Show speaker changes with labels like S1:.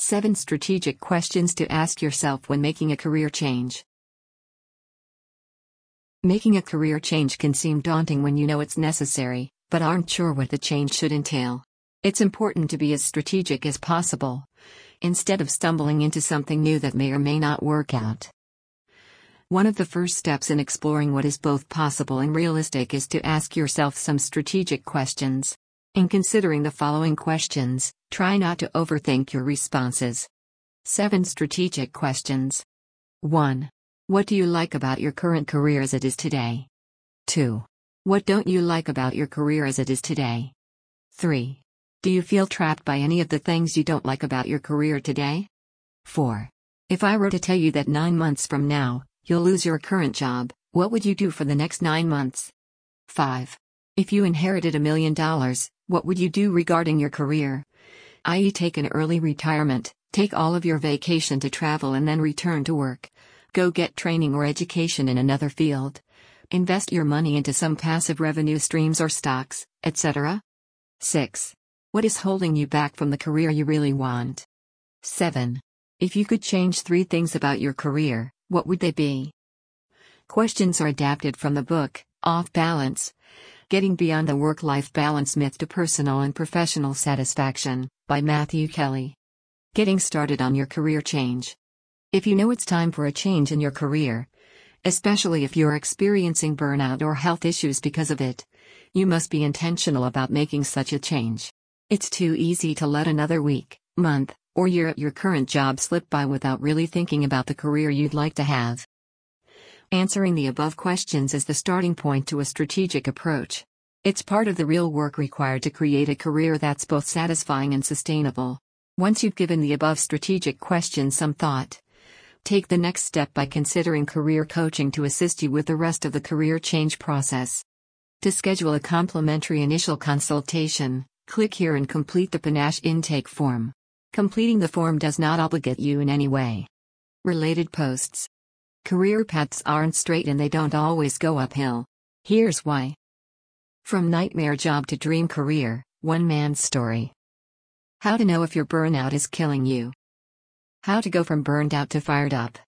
S1: 7 Strategic Questions to Ask Yourself When Making a Career Change. Making a career change can seem daunting when you know it's necessary, but aren't sure what the change should entail. It's important to be as strategic as possible, instead of stumbling into something new that may or may not work out. One of the first steps in exploring what is both possible and realistic is to ask yourself some strategic questions. In considering the following questions, try not to overthink your responses. 7 Strategic Questions 1. What do you like about your current career as it is today? 2. What don't you like about your career as it is today? 3. Do you feel trapped by any of the things you don't like about your career today? 4. If I were to tell you that nine months from now, you'll lose your current job, what would you do for the next nine months? 5. If you inherited a million dollars, what would you do regarding your career? i.e., take an early retirement, take all of your vacation to travel and then return to work. Go get training or education in another field. Invest your money into some passive revenue streams or stocks, etc. 6. What is holding you back from the career you really want? 7. If you could change three things about your career, what would they be? Questions are adapted from the book, Off Balance Getting Beyond the Work Life Balance Myth to Personal and Professional Satisfaction, by Matthew Kelly. Getting started on your career change. If you know it's time for a change in your career, especially if you're experiencing burnout or health issues because of it, you must be intentional about making such a change. It's too easy to let another week, month, or year at your current job slip by without really thinking about the career you'd like to have. Answering the above questions is the starting point to a strategic approach. It's part of the real work required to create a career that's both satisfying and sustainable. Once you've given the above strategic questions some thought, take the next step by considering career coaching to assist you with the rest of the career change process. To schedule a complimentary initial consultation, Click here and complete the paNASH intake form. Completing the form does not obligate you in any way. Related posts Career paths aren't straight and they don't always go uphill. Here's why. From nightmare job to dream career, one man's story. How to know if your burnout is killing you. How to go from burned out to fired up.